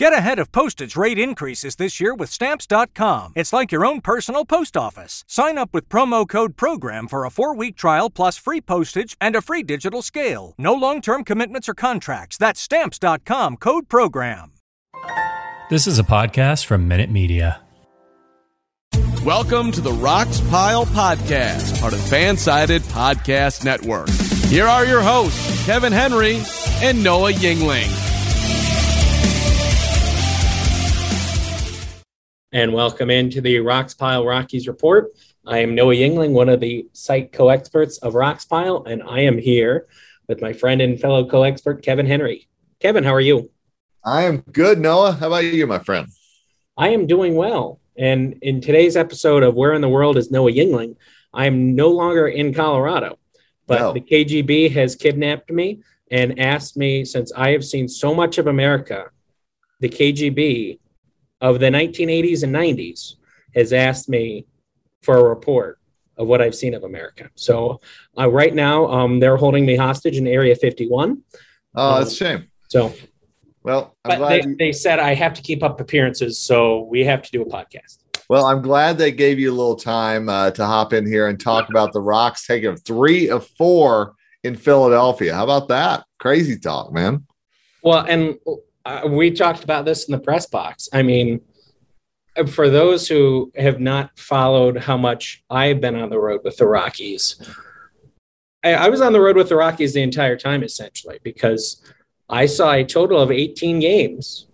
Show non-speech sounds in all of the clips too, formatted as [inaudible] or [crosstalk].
Get ahead of postage rate increases this year with Stamps.com. It's like your own personal post office. Sign up with promo code PROGRAM for a four week trial plus free postage and a free digital scale. No long term commitments or contracts. That's Stamps.com code PROGRAM. This is a podcast from Minute Media. Welcome to the Rox Pile Podcast, part of the Fansided Podcast Network. Here are your hosts, Kevin Henry and Noah Yingling. And welcome into the Rox Pile Rockies report. I am Noah Yingling, one of the site co experts of Rox Pile, and I am here with my friend and fellow co expert, Kevin Henry. Kevin, how are you? I am good, Noah. How about you, my friend? I am doing well. And in today's episode of Where in the World is Noah Yingling, I am no longer in Colorado, but no. the KGB has kidnapped me and asked me, since I have seen so much of America, the KGB of the 1980s and 90s has asked me for a report of what I've seen of America. So uh, right now, um, they're holding me hostage in Area 51. Oh, that's a shame. So, well, but they, you... they said I have to keep up appearances, so we have to do a podcast. Well, I'm glad they gave you a little time uh, to hop in here and talk about the Rocks taking three of four in Philadelphia. How about that? Crazy talk, man. Well, and uh, we talked about this in the press box. I mean, for those who have not followed how much I've been on the road with the Rockies, I, I, was on the road with the Rockies the entire time, essentially, because I saw a total of 18 games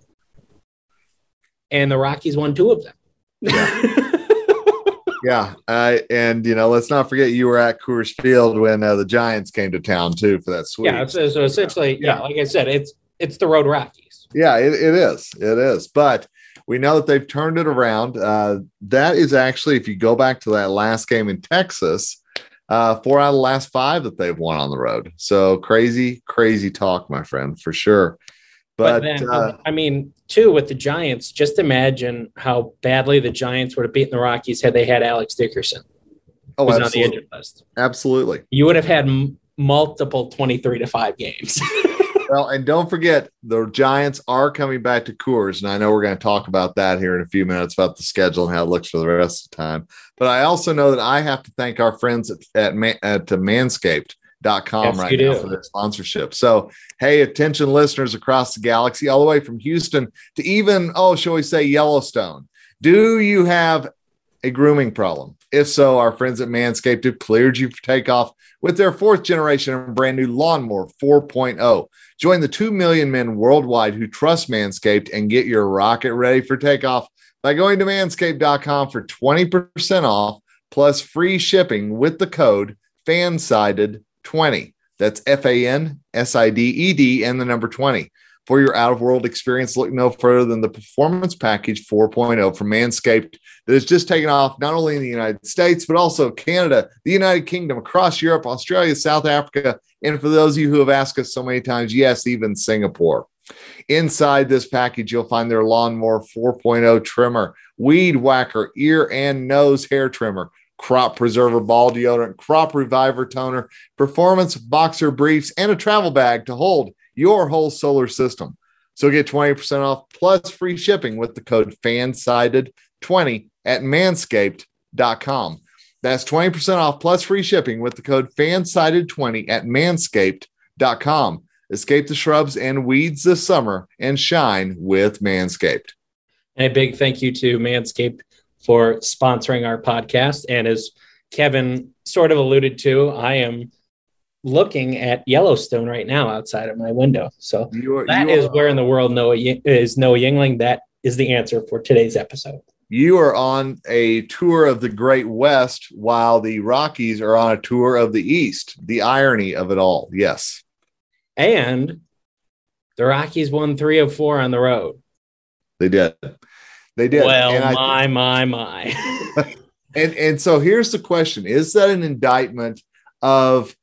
and the Rockies won two of them. Yeah. [laughs] yeah. Uh, and, you know, let's not forget you were at Coors Field when uh, the Giants came to town, too, for that sweep. Yeah. So, so essentially, yeah. yeah, like I said, it's, it's the road Rockies. Yeah, it, it is. It is. But we know that they've turned it around. Uh, that is actually, if you go back to that last game in Texas, uh, four out of the last five that they've won on the road. So crazy, crazy talk, my friend, for sure. But, but then, uh, I mean, too, with the Giants, just imagine how badly the Giants would have beaten the Rockies had they had Alex Dickerson. Oh, absolutely. Absolutely. You would have had m- multiple 23 to 5 games. [laughs] well, and don't forget the Giants are coming back to Coors, and I know we're going to talk about that here in a few minutes about the schedule and how it looks for the rest of the time. But I also know that I have to thank our friends at at, at Manscaped.com yes, right now do. for their sponsorship. So, hey, attention listeners across the galaxy, all the way from Houston to even, oh, shall we say, Yellowstone. Do you have a grooming problem? If so, our friends at Manscaped have cleared you for takeoff with their fourth generation and brand new lawnmower 4.0. Join the 2 million men worldwide who trust Manscaped and get your rocket ready for takeoff by going to manscaped.com for 20% off plus free shipping with the code fansided20. That's F A N S I D E D and the number 20. For your out of world experience, look no further than the Performance Package 4.0 from Manscaped that has just taken off not only in the United States, but also Canada, the United Kingdom, across Europe, Australia, South Africa, and for those of you who have asked us so many times, yes, even Singapore. Inside this package, you'll find their Lawnmower 4.0 trimmer, Weed Whacker, ear and nose hair trimmer, crop preserver ball deodorant, crop reviver toner, performance boxer briefs, and a travel bag to hold your whole solar system. So get 20% off plus free shipping with the code FANSIDED20 at manscaped.com. That's 20% off plus free shipping with the code FANSIDED20 at manscaped.com. Escape the shrubs and weeds this summer and shine with Manscaped. And a big thank you to Manscaped for sponsoring our podcast. And as Kevin sort of alluded to, I am looking at Yellowstone right now outside of my window. So are, that is are, where in the world Noah is Noah Yingling. That is the answer for today's episode. You are on a tour of the Great West while the Rockies are on a tour of the East. The irony of it all. Yes. And the Rockies won three of four on the road. They did. They did. Well, and my, I, my, my. [laughs] and and so here's the question: Is that an indictment of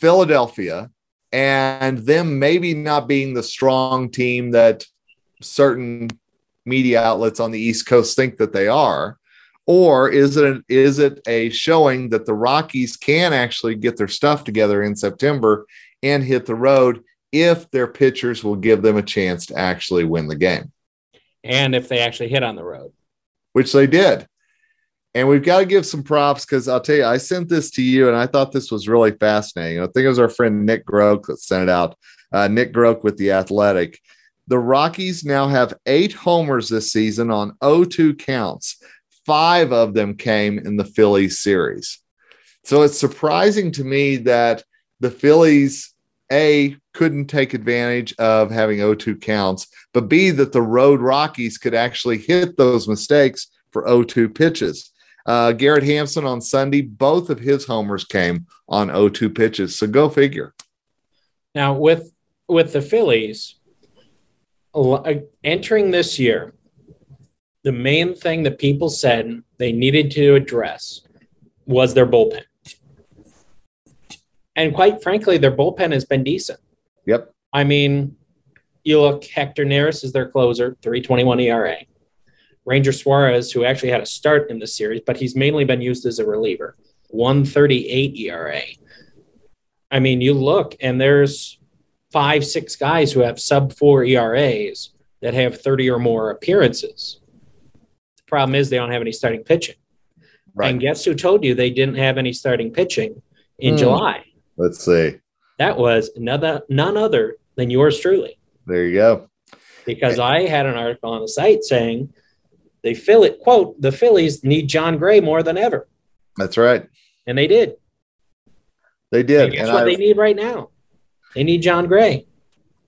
Philadelphia and them maybe not being the strong team that certain media outlets on the East Coast think that they are? Or is it is it a showing that the Rockies can actually get their stuff together in September and hit the road if their pitchers will give them a chance to actually win the game? And if they actually hit on the road, which they did. And we've got to give some props because I'll tell you, I sent this to you and I thought this was really fascinating. I think it was our friend Nick Groke that sent it out. Uh, Nick Groke with The Athletic. The Rockies now have eight homers this season on 0-2 counts. Five of them came in the Phillies series. So it's surprising to me that the Phillies, A, couldn't take advantage of having 0-2 counts, but B, that the road Rockies could actually hit those mistakes for 0-2 pitches. Uh, Garrett Hampson on Sunday, both of his homers came on 0-2 pitches. So go figure. Now with with the Phillies, uh, entering this year, the main thing that people said they needed to address was their bullpen. And quite frankly, their bullpen has been decent. Yep. I mean, you look, Hector Neris is their closer, 321 ERA. Ranger Suarez, who actually had a start in the series, but he's mainly been used as a reliever, 138 ERA. I mean, you look, and there's five, six guys who have sub four ERAs that have 30 or more appearances. The problem is they don't have any starting pitching. Right. And guess who told you they didn't have any starting pitching in mm. July? Let's see. That was another none other than yours truly. There you go. Because I had an article on the site saying they fill it quote the Phillies need Jon Gray more than ever. That's right. And they did. They did. And that's what I, they need right now. They need Jon Gray.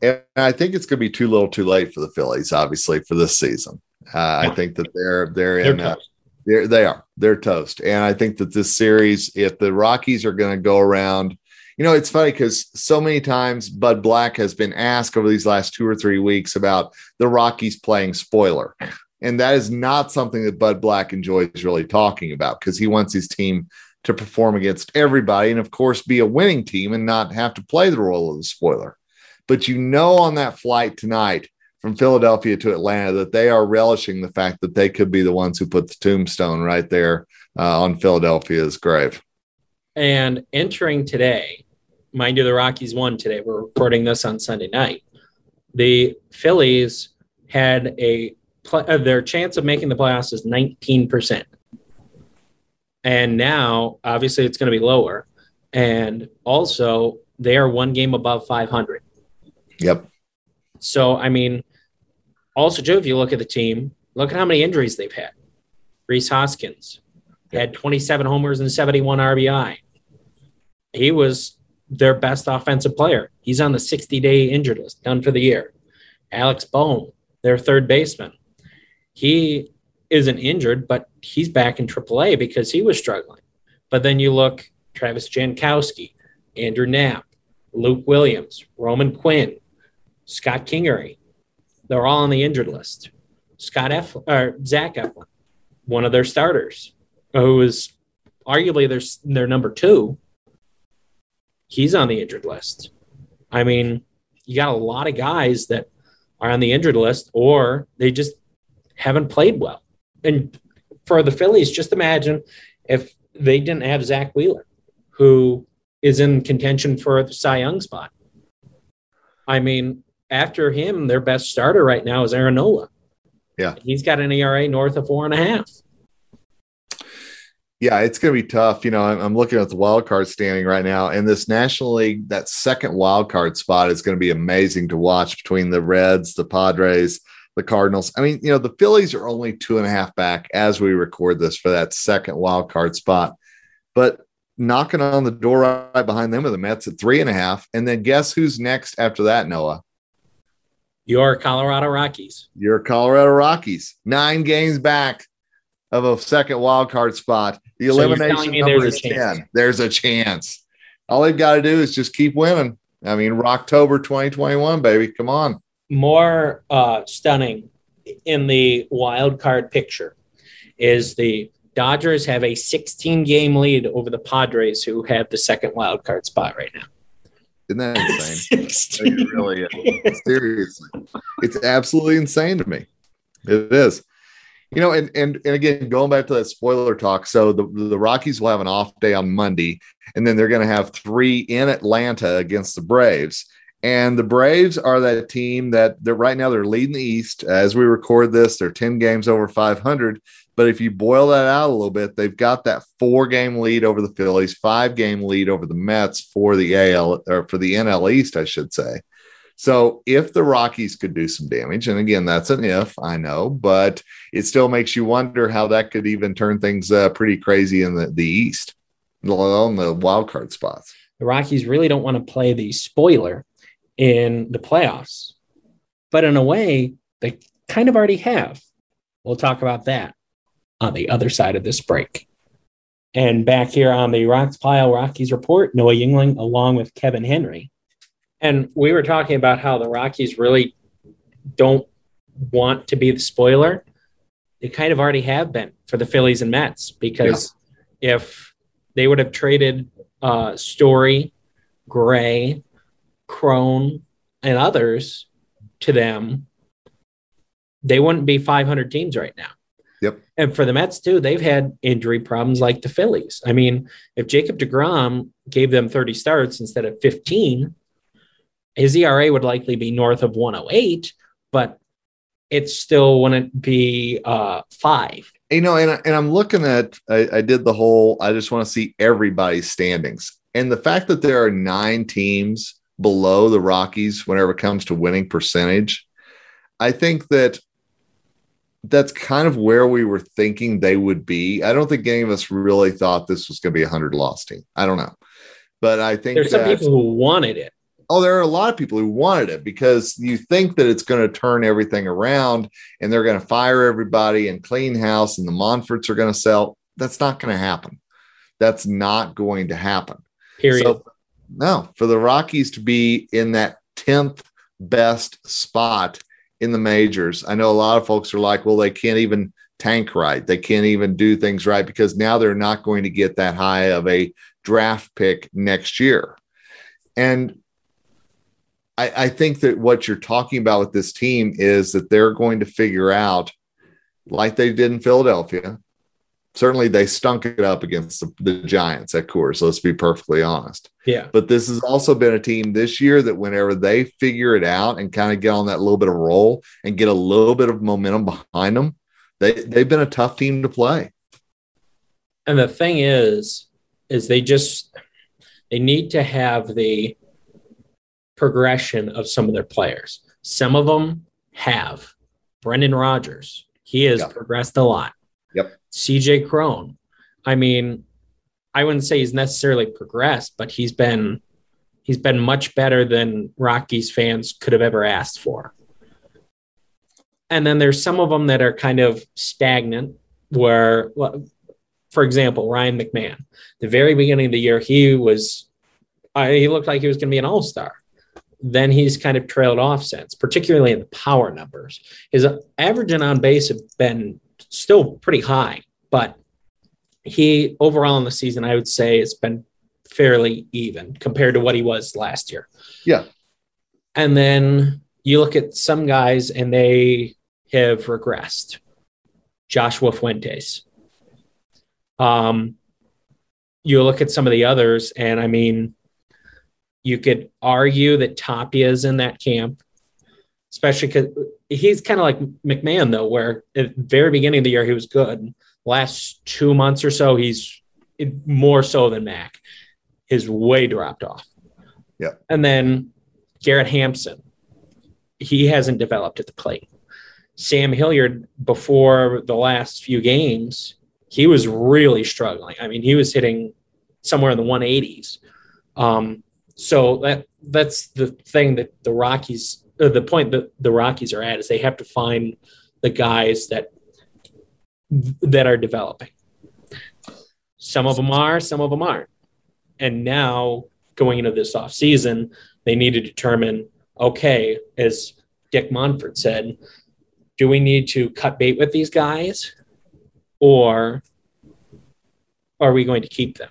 And I think it's going to be too little, too late for the Phillies. Obviously, for this season, uh, I think that they're they're, they're in. Uh, they're, they are. They're toast. And I think that this series, if the Rockies are going to go around, you know, it's funny because so many times Bud Black has been asked over these last two or three weeks about the Rockies playing spoiler. And that is not something that Bud Black enjoys really talking about because he wants his team to perform against everybody and, of course, be a winning team and not have to play the role of the spoiler. But you know, on that flight tonight from Philadelphia to Atlanta, that they are relishing the fact that they could be the ones who put the tombstone right there uh, on Philadelphia's grave. And entering today, mind you, the Rockies won today. We're recording this on Sunday night. The Phillies had a uh, their chance of making the playoffs is 19%. And now, obviously, it's going to be lower. And also, they are one game above 500. Yep. So, I mean, also, Joe, if you look at the team, look at how many injuries they've had. Rhys Hoskins had 27 homers and 71 RBI. He was their best offensive player. He's on the 60 day injured list, done for the year. Alex Bohm, their third baseman. He isn't injured, but he's back in AAA because he was struggling. But then you look Travis Jankowski, Andrew Knapp, Luke Williams, Roman Quinn, Scott Kingery. They're all on the injured list. Scott F or Zach Eflin, one of their starters, who is arguably their their number two. He's on the injured list. I mean, you got a lot of guys that are on the injured list, or they just haven't played well and for the Phillies, just imagine if they didn't have Zack Wheeler, who is in contention for the Cy Young spot. I mean, after him, their best starter right now is Aaron Nola. Yeah. He's got an ERA north of four and a half. Yeah, it's going to be tough. You know, I'm, I'm looking at the wild card standing right now, and this National League, that second wild card spot is going to be amazing to watch between the Reds, the Padres, the Cardinals. I mean, you know, the Phillies are only two and a half back as we record this for that second wild card spot. But knocking on the door right behind them are the Mets at three and a half. And then guess who's next after that, Noah? Your Colorado Rockies. Your Colorado Rockies. Nine games back of a second wild card spot. The so elimination number is 10. There's a chance. All they've got to do is just keep winning. I mean, October 2021, baby. Come on more uh, stunning in the wild card picture is the Dodgers have a 16 game lead over the Padres, who have the second wild card spot right now. Isn't that [laughs] insane? it really is. Seriously, it's absolutely insane to me. It is. You know, and, and and again, going back to that spoiler talk. So the, the Rockies will have an off day on Monday, and then they're going to have three in Atlanta against the Braves And the Braves are that team that they're right now they're leading the East. As we record this, they're 10 games over 500. But if you boil that out a little bit, they've got that four game lead over the Phillies, five game lead over the Mets for the AL or for the NL East, I should say. So if the Rockies could do some damage, and again, that's an if, I know, but it still makes you wonder how that could even turn things uh, pretty crazy in the, the East, alone the wild card spots. The Rockies really don't want to play the spoiler in the playoffs, but in a way, they kind of already have. We'll talk about that on the other side of this break. And back here on the Rox Pile Rockies report, Noah Yingling along with Kevin Henry. And we were talking about how the Rockies really don't want to be the spoiler. They kind of already have been for the Phillies and Mets because yeah. if they would have traded uh, Story, Gray, Cron, and others to them, they wouldn't be 500 teams right now. Yep. And for the Mets too, they've had injury problems like the Phillies. I mean, if Jacob DeGrom gave them 30 starts instead of 15, his ERA would likely be north of 108, but it still wouldn't be uh, five. You know, and, and I'm looking at, I, I did the whole, I just want to see everybody's standings. And the fact that there are nine teams below the Rockies whenever it comes to winning percentage, I think that that's kind of where we were thinking they would be. I don't think any of us really thought this was going to be a hundred loss team. I don't know, but I think there's some people who wanted it oh, there are a lot of people who wanted it because you think that it's going to turn everything around and they're going to fire everybody and clean house and the Monforts are going to sell. That's not going to happen. That's not going to happen. Period. So, no, for the Rockies to be in that 10th best spot in the majors, I know a lot of folks are like, well, they can't even tank right. They can't even do things right because now they're not going to get that high of a draft pick next year. And I, I think that what you're talking about with this team is that they're going to figure out, like they did in Philadelphia. Certainly, they stunk it up against the, the Giants at Coors. Let's be perfectly honest. Yeah. But this has also been a team this year that whenever they figure it out and kind of get on that little bit of roll and get a little bit of momentum behind them, they they've been a tough team to play. And the thing is, is they just they need to have the progression of some of their players. Some of them have. Brendan Rodgers, he has yep. progressed a lot. CJ Cron. I mean, I wouldn't say he's necessarily progressed, but he's been he's been much better than Rockies fans could have ever asked for. And then there's some of them that are kind of stagnant, where, for example, Ryan McMahon. The very beginning of the year, he was, uh, he looked like he was going to be an all star then he's kind of trailed off since, particularly in the power numbers. His average and on base have been still pretty high, but he overall in the season, I would say, it's been fairly even compared to what he was last year. Yeah. And then you look at some guys and they have regressed. Joshua Fuentes. Um, you look at some of the others, and I mean, you could argue that Tapia is in that camp, especially because he's kind of like McMahon, though, where at the very beginning of the year he was good. Last two months or so, he's more so than Mac. His way dropped off. Yeah. And then Garrett Hampson, he hasn't developed at the plate. Sam Hilliard, before the last few games, he was really struggling. I mean, he was hitting somewhere in the 180s. Um, so that that's the thing that the Rockies, the point that the Rockies are at is they have to find the guys that that are developing. Some of them are, some of them aren't. And now going into this off season, they need to determine, okay, as Dick Monfort said, do we need to cut bait with these guys or are we going to keep them?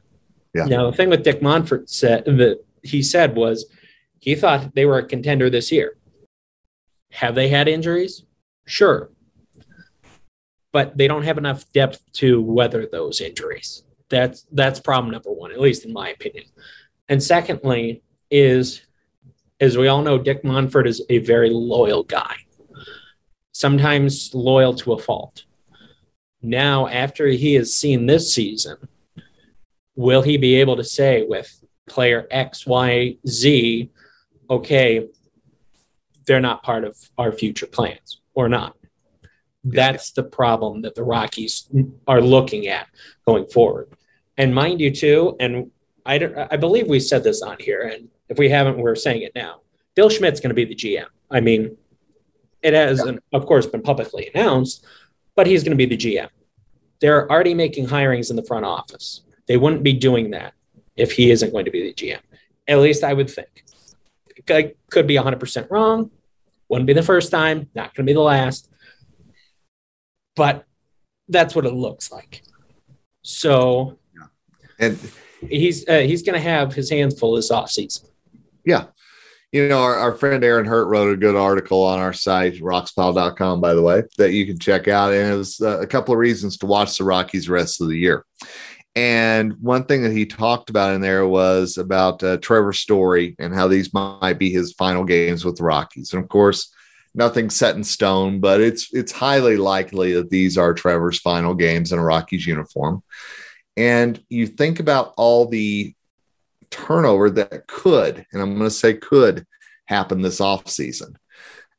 Yeah. Now the thing with Dick Monfort said that he said was he thought they were a contender this year. Have they had injuries? Sure. But they don't have enough depth to weather those injuries. That's that's problem number one, at least in my opinion. And secondly, is as we all know, Dick Monfort is a very loyal guy, sometimes loyal to a fault. Now, after he has seen this season, will he be able to say with player X, Y, Z, okay, they're not part of our future plans or not? That's the problem that the Rockies are looking at going forward. And mind you, too, and I, I believe we said this on here, and if we haven't, we're saying it now. Bill Schmidt's going to be the GM. I mean, it has, yeah. of course, been publicly announced, but he's going to be the GM. They're already making hirings in the front office. They wouldn't be doing that if he isn't going to be the GM. At least I would think. I could be 100% wrong. Wouldn't be the first time, not going to be the last. But that's what it looks like. So, and he's uh, he's going to have his hands full this offseason. Yeah. You know, our, our friend Aaron Hurt wrote a good article on our site, roxpile.com, by the way, that you can check out. And it was uh, a couple of reasons to watch the Rockies rest of the year. And one thing that he talked about in there was about uh, Trevor Story and how these might be his final games with the Rockies. And of course, nothing set in stone, but it's it's highly likely that these are Trevor's final games in a Rockies uniform. And you think about all the turnover that could, and I'm going to say could happen this offseason.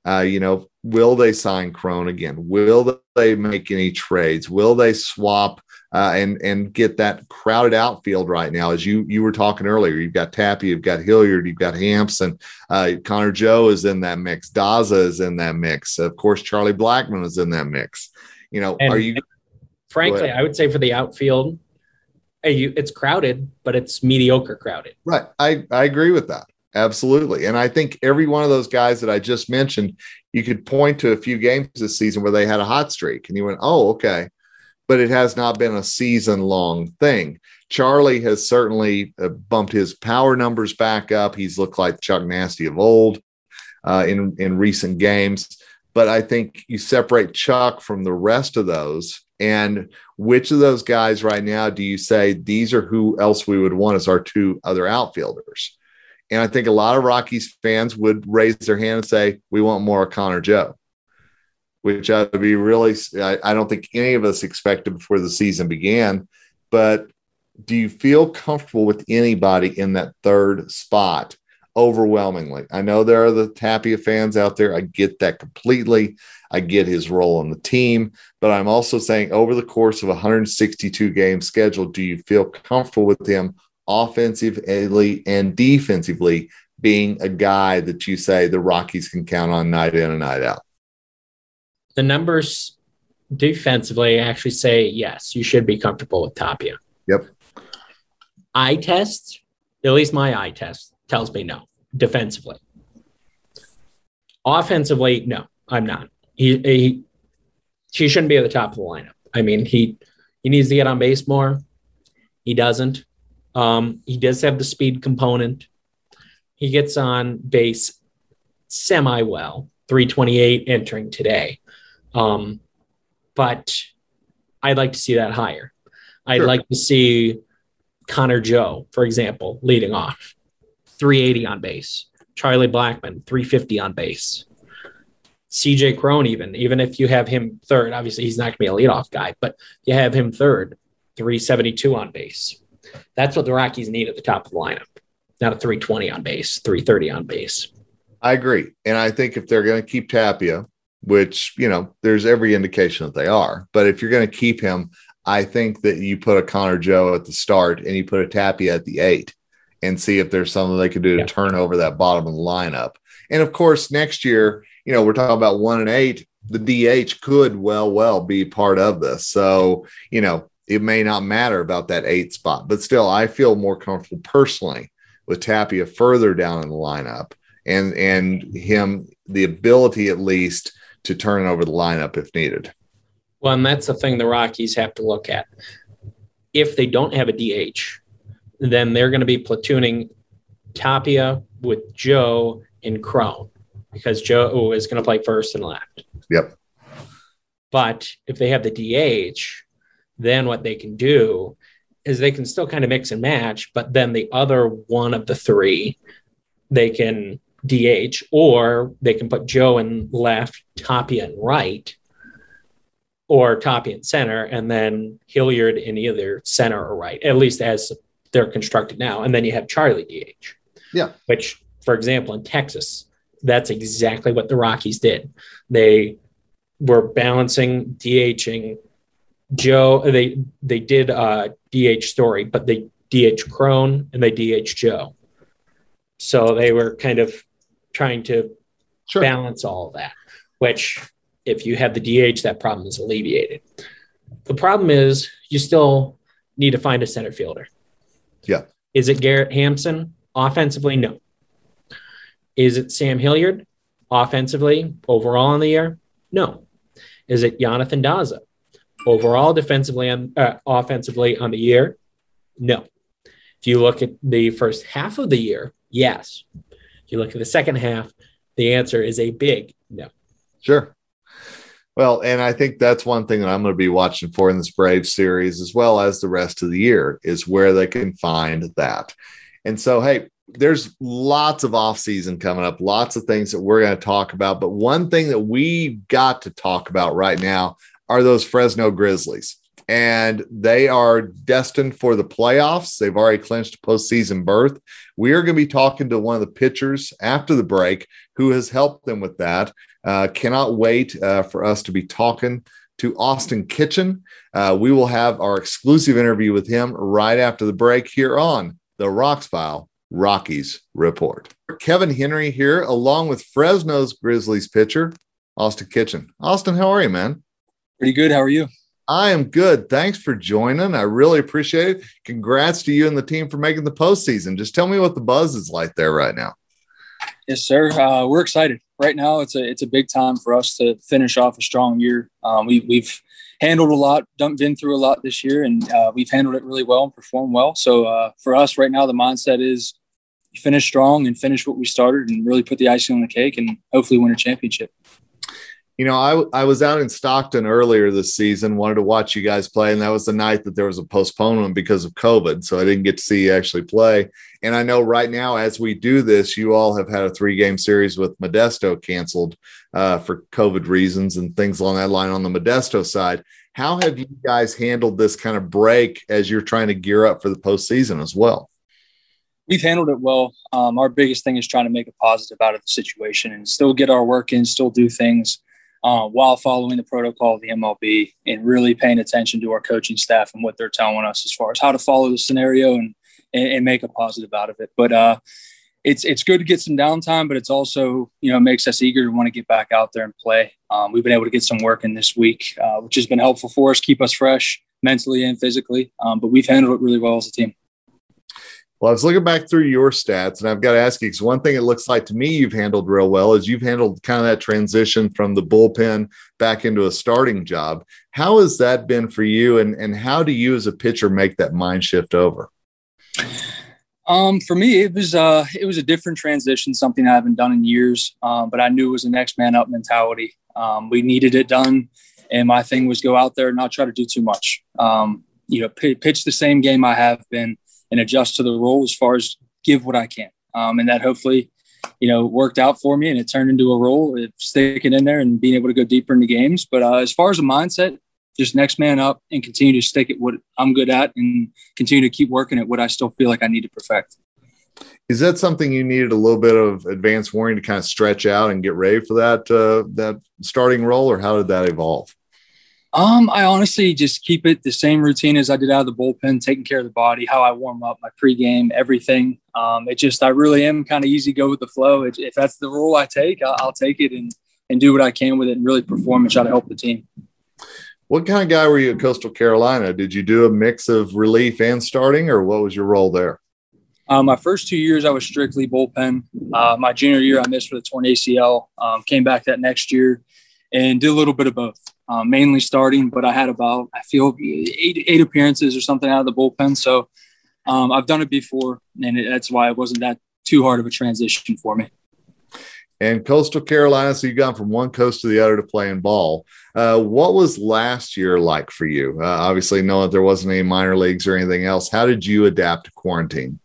Uh, you know, will they sign Cron again? Will they make any trades? Will they swap uh, and and get that crowded outfield right now? As you you were talking earlier, you've got Tappy, you've got Hilliard, you've got Hampson, uh, Connor Joe is in that mix, Daza is in that mix, of course, Charlie Blackmon is in that mix. You know, and, are you? Frankly, I would say for the outfield, you, it's crowded, but it's mediocre crowded. Right. I, I agree with that. Absolutely. And I think every one of those guys that I just mentioned, you could point to a few games this season where they had a hot streak and you went, oh, okay. But it has not been a season long thing. Charlie has certainly uh, bumped his power numbers back up. He's looked like Chuck Nasty of old uh, in, in recent games. But I think you separate Chuck from the rest of those and which of those guys right now do you say these are who else we would want as our two other outfielders? And I think a lot of Rockies fans would raise their hand and say, we want more Connor Joe, which I would be really, I, I don't think any of us expected before the season began. But do you feel comfortable with anybody in that third spot overwhelmingly? I know there are the Tapia fans out there. I get that completely. I get his role on the team, but I'm also saying over the course of 162 game schedule, do you feel comfortable with him offensively and defensively being a guy that you say the Rockies can count on night in and night out? The numbers defensively actually say yes, you should be comfortable with Tapia. Yep. Eye test, at least my eye test tells me no defensively. Offensively, no, I'm not he, he he shouldn't be at the top of the lineup. I mean, he he needs to get on base more. He doesn't. Um, he does have the speed component. He gets on base semi well, 328 entering today. Um, but I'd like to see that higher. I'd sure. like to see Connor Joe, for example, leading off, 380 on base. Charlie Blackmon, 350 on base. CJ Cron, even even if you have him third, obviously he's not going to be a leadoff guy, but you have him third, 372 on base. That's what the Rockies need at the top of the lineup, not a 320 on base, 330 on base. I agree, and I think if they're going to keep Tapia, which you know there's every indication that they are, but if you're going to keep him, I think that you put a Connor Joe at the start and you put a Tapia at the eight, and see if there's something they could do to yeah. turn over that bottom of the lineup. And of course, next year you know, we're talking about one and eight. The DH could well, well be part of this. So, you know, it may not matter about that eight spot, but still, I feel more comfortable personally with Tapia further down in the lineup and and him the ability at least to turn over the lineup if needed. Well, and that's the thing the Rockies have to look at. If they don't have a DH, then they're going to be platooning Tapia with Joe and Cron because Joe is going to play first and left. Yep. But if they have the DH, then what they can do is they can still kind of mix and match, but then the other one of the three, they can DH, or they can put Joe in left, Tapia in right, or Tapia in center, and then Hilliard in either center or right, at least as they're constructed now. And then you have Charlie DH. Yeah. Which, for example, in Texas, that's exactly what the Rockies did. They were balancing DHing Joe. They they did uh, DH Story, but they DH Cron and they DH Joe. So they were kind of trying to sure. balance all that. Which, if you have the DH, that problem is alleviated. The problem is you still need to find a center fielder. Yeah. Is it Garrett Hampson? Offensively, no. Is it Sam Hilliard? Offensively, overall in the year, no. Is it Jonathan Daza? Overall, defensively and uh, offensively on the year, no. If you look at the first half of the year, yes. If you look at the second half, the answer is a big no. Sure. Well, and I think that's one thing that I'm going to be watching for in this Brave series, as well as the rest of the year, is where they can find that. And so, hey, there's lots of off season coming up, lots of things that we're going to talk about. But one thing that we got to talk about right now are those Fresno Grizzlies. And they are destined for the playoffs. They've already clinched postseason berth. We are going to be talking to one of the pitchers after the break who has helped them with that. Uh, cannot wait uh, for us to be talking to Austin Kitchen. Uh, we will have our exclusive interview with him right after the break here on the Rox Pile Rockies Report. Kevin Henry here, along with Fresno's Grizzlies pitcher, Austin Kitchen. Austin, how are you, man? Pretty good. How are you? I am good. Thanks for joining. I really appreciate it. Congrats to you and the team for making the postseason. Just tell me what the buzz is like there right now. Yes, sir. Uh, we're excited. Right now, it's a it's a big time for us to finish off a strong year. Um, we, we've handled a lot, dumped been through a lot this year, and uh, we've handled it really well and performed well. So uh, for us right now, the mindset is finish strong and finish what we started, and really put the icing on the cake, and hopefully win a championship you know, I, I was out in Stockton earlier this season, wanted to watch you guys play, and that was the night that there was a postponement because of COVID. So I didn't get to see you actually play. And I know right now, as we do this, you all have had a three game series with Modesto canceled uh, for COVID reasons and things along that line on the Modesto side. How have you guys handled this kind of break as you're trying to gear up for the postseason as well? We've handled it well. Um, our biggest thing is trying to make a positive out of the situation and still get our work in, still do things uh, while following the protocol of the MLB and really paying attention to our coaching staff and what they're telling us as far as how to follow the scenario and and, and make a positive out of it. But uh, it's it's good to get some downtime, but it's also you know makes us eager to want to get back out there and play. Um, we've been able to get some work in this week, uh, which has been helpful for us, keep us fresh mentally and physically. Um, but we've handled it really well as a team. Well, I was looking back through your stats, and I've got to ask you because one thing it looks like to me you've handled real well is you've handled kind of that transition from the bullpen back into a starting job. How has that been for you, and and how do you as a pitcher make that mind shift over? Um, for me, it was uh, it was a different transition, something I haven't done in years. Um, but I knew it was a next man up mentality. Um, we needed it done, and my thing was go out there and not try to do too much. Um, you know, p- pitch the same game I have been and adjust to the role as far as give what I can. Um, and that hopefully, you know, worked out for me and it turned into a role of sticking in there and being able to go deeper into games. But uh, as far as the mindset, just next man up and continue to stick at what I'm good at and continue to keep working at what I still feel like I need to perfect. Is that something you needed a little bit of advanced warning to kind of stretch out and get ready for that uh, that starting role, or how did that evolve? Um, I honestly just keep it the same routine as I did out of the bullpen, taking care of the body, how I warm up, my pregame, everything. Um, it just I really am kind of easy go with the flow. It, if that's the role I take, I'll, I'll, take it and and do what I can with it and really perform and try to help the team. What kind of guy were you at Coastal Carolina? Did you do a mix of relief and starting, or what was your role there? Um, my first two years, I was strictly bullpen. Uh, my junior year, I missed with a torn ACL. Um, came back that next year and did a little bit of both uh, mainly starting, but I had about, I feel, eight, eight appearances or something out of the bullpen. So um, I've done it before, and it, that's why it wasn't that too hard of a transition for me. And Coastal Carolina, so you've gone from one coast to the other to playing ball. Uh, what was last year like for you? Uh, obviously, knowing that there wasn't any minor leagues or anything else, how did you adapt to quarantine?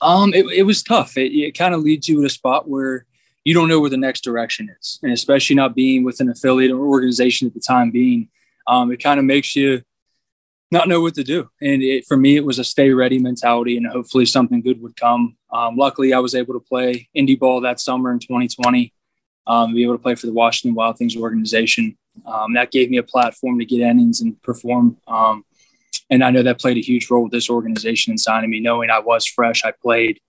Um, it, it was tough. It, it kind of leads you to a spot where you don't know where the next direction is, and especially not being with an affiliate or organization at the time being, um, it kind of makes you not know what to do. And it, for me, it was a stay ready mentality, and hopefully something good would come. Um, luckily, I was able to play indie ball that summer in 2020, um, be able to play for the Washington Wild Things organization. Um, that gave me a platform to get innings and perform. Um, and I know that played a huge role with this organization and signing me, knowing I was fresh, I played,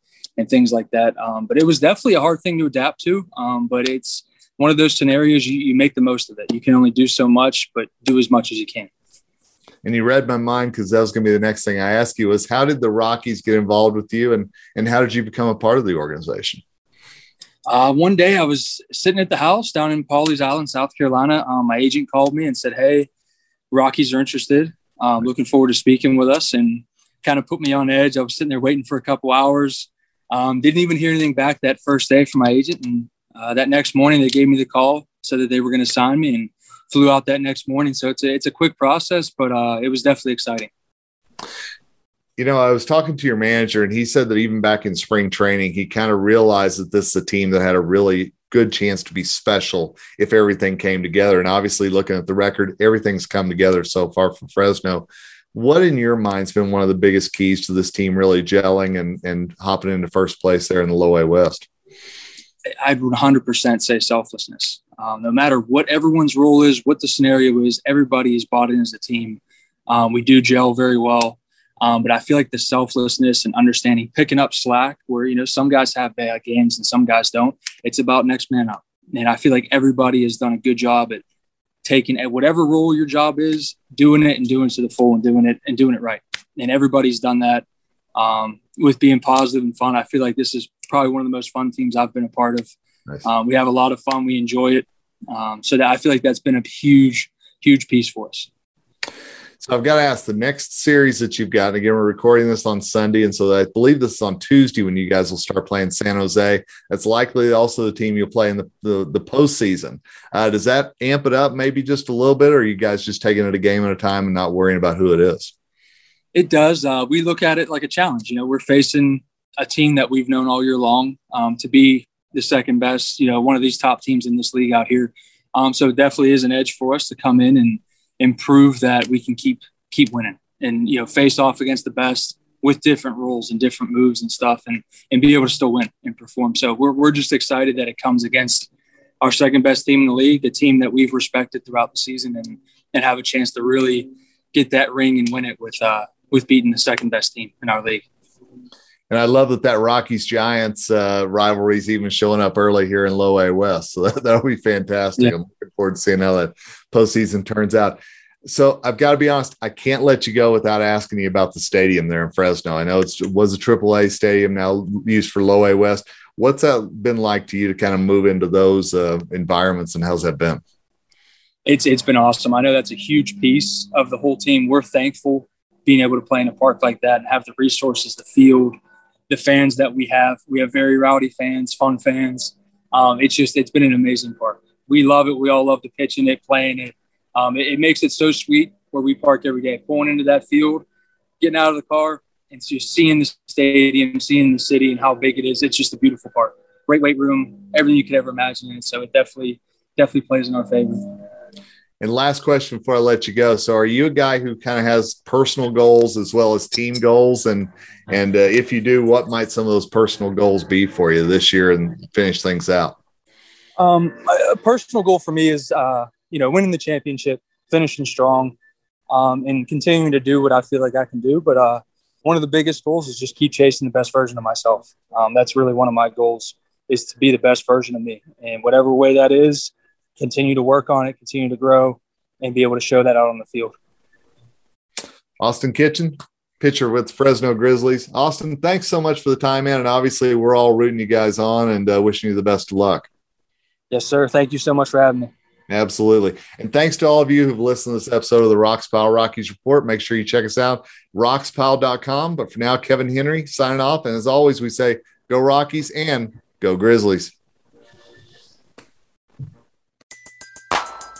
and things like that. Um, but it was definitely a hard thing to adapt to. Um, but it's one of those scenarios you, you make the most of it. You can only do so much, but do as much as you can and you read my mind because that was going to be the next thing I ask you was how did the Rockies get involved with you and and how did you become a part of the organization? Uh, one day I was sitting at the house down in Pawleys Island, South Carolina. Um, my agent called me and said, "Hey, Rockies are interested. Um, looking forward to speaking with us." And kind of put me on edge. I was sitting there waiting for a couple hours. Um, didn't even hear anything back that first day from my agent, and uh, that next morning they gave me the call, said that they were going to sign me, and flew out that next morning. So it's a, it's a quick process, but uh, it was definitely exciting. You know, I was talking to your manager, and he said that even back in spring training, he kind of realized that this is a team that had a really good chance to be special if everything came together. And obviously, looking at the record, everything's come together so far for Fresno. What, in your mind, has been one of the biggest keys to this team really gelling and, and hopping into first place there in the Low A West? I'd 100% say selflessness. Um, no matter what everyone's role is, what the scenario is, everybody is bought in as a team. Um, we do gel very well. Um, but I feel like the selflessness and understanding, picking up slack, where you know some guys have bad games and some guys don't. It's about next man up, and I feel like everybody has done a good job at taking at whatever role your job is, doing it and doing it to the full and doing it and doing it right. And everybody's done that um, with being positive and fun. I feel like this is probably one of the most fun teams I've been a part of. Nice. Um, we have a lot of fun. We enjoy it. Um, so that I feel like that's been a huge, huge piece for us. So I've got to ask the next series that you've got. Again, we're recording this on Sunday, and so I believe this is on Tuesday when you guys will start playing San Jose. That's likely also the team you'll play in the the, the postseason. Uh, does that amp it up maybe just a little bit, or are you guys just taking it a game at a time and not worrying about who it is? It does. Uh, we look at it like a challenge. You know, we're facing a team that we've known all year long um, to be the second best, you know, one of these top teams in this league out here. Um, so it definitely is an edge for us to come in and improve that we can keep keep winning and you know face off against the best with different rules and different moves and stuff and and be able to still win and perform. So we're we're just excited that it comes against our second best team in the league, the team that we've respected throughout the season and and have a chance to really get that ring and win it with uh with beating the second best team in our league. And I love that that Rockies Giants uh, rivalry is even showing up early here in Low A West. So [laughs] that, that'll be fantastic. Yeah. I'm looking forward to seeing how that postseason turns out. So I've got to be honest, I can't let you go without asking you about the stadium there in Fresno. I know it was a AAA stadium now used for Low A West. What's that been like to you to kind of move into those uh, environments, and how's that been? It's it's been awesome. I know that's a huge piece of the whole team. We're thankful being able to play in a park like that and have the resources, the field, the fans that we have. We have very rowdy fans, fun fans. Um, it's just it's been an amazing park. We love it. We all love the pitching it, playing it. Um, it. it. makes it so sweet where we park every day, pulling into that field, getting out of the car, and just seeing the stadium, seeing the city, and how big it is. It's just a beautiful park. Great weight room, everything you could ever imagine. And so it definitely definitely plays in our favor. And last question before I let you go. So, are you a guy who kind of has personal goals as well as team goals? And and uh, if you do, what might some of those personal goals be for you this year and finish things out? Um, a personal goal for me is uh, you know winning the championship, finishing strong, um, and continuing to do what I feel like I can do. But uh, one of the biggest goals is just keep chasing the best version of myself. Um, that's really one of my goals is to be the best version of me, and whatever way that is continue to work on it, continue to grow, and be able to show that out on the field. Austin Kitchen, pitcher with Fresno Grizzlies. Austin, thanks so much for the time, man. And obviously, we're all rooting you guys on and uh, wishing you the best of luck. Yes, sir. Thank you so much for having me. Absolutely. And thanks to all of you who've listened to this episode of the Rox Pile Rockies Report. Make sure you check us out, roxpile.com. But for now, Kevin Henry signing off. And as always, we say go Rockies and go Grizzlies.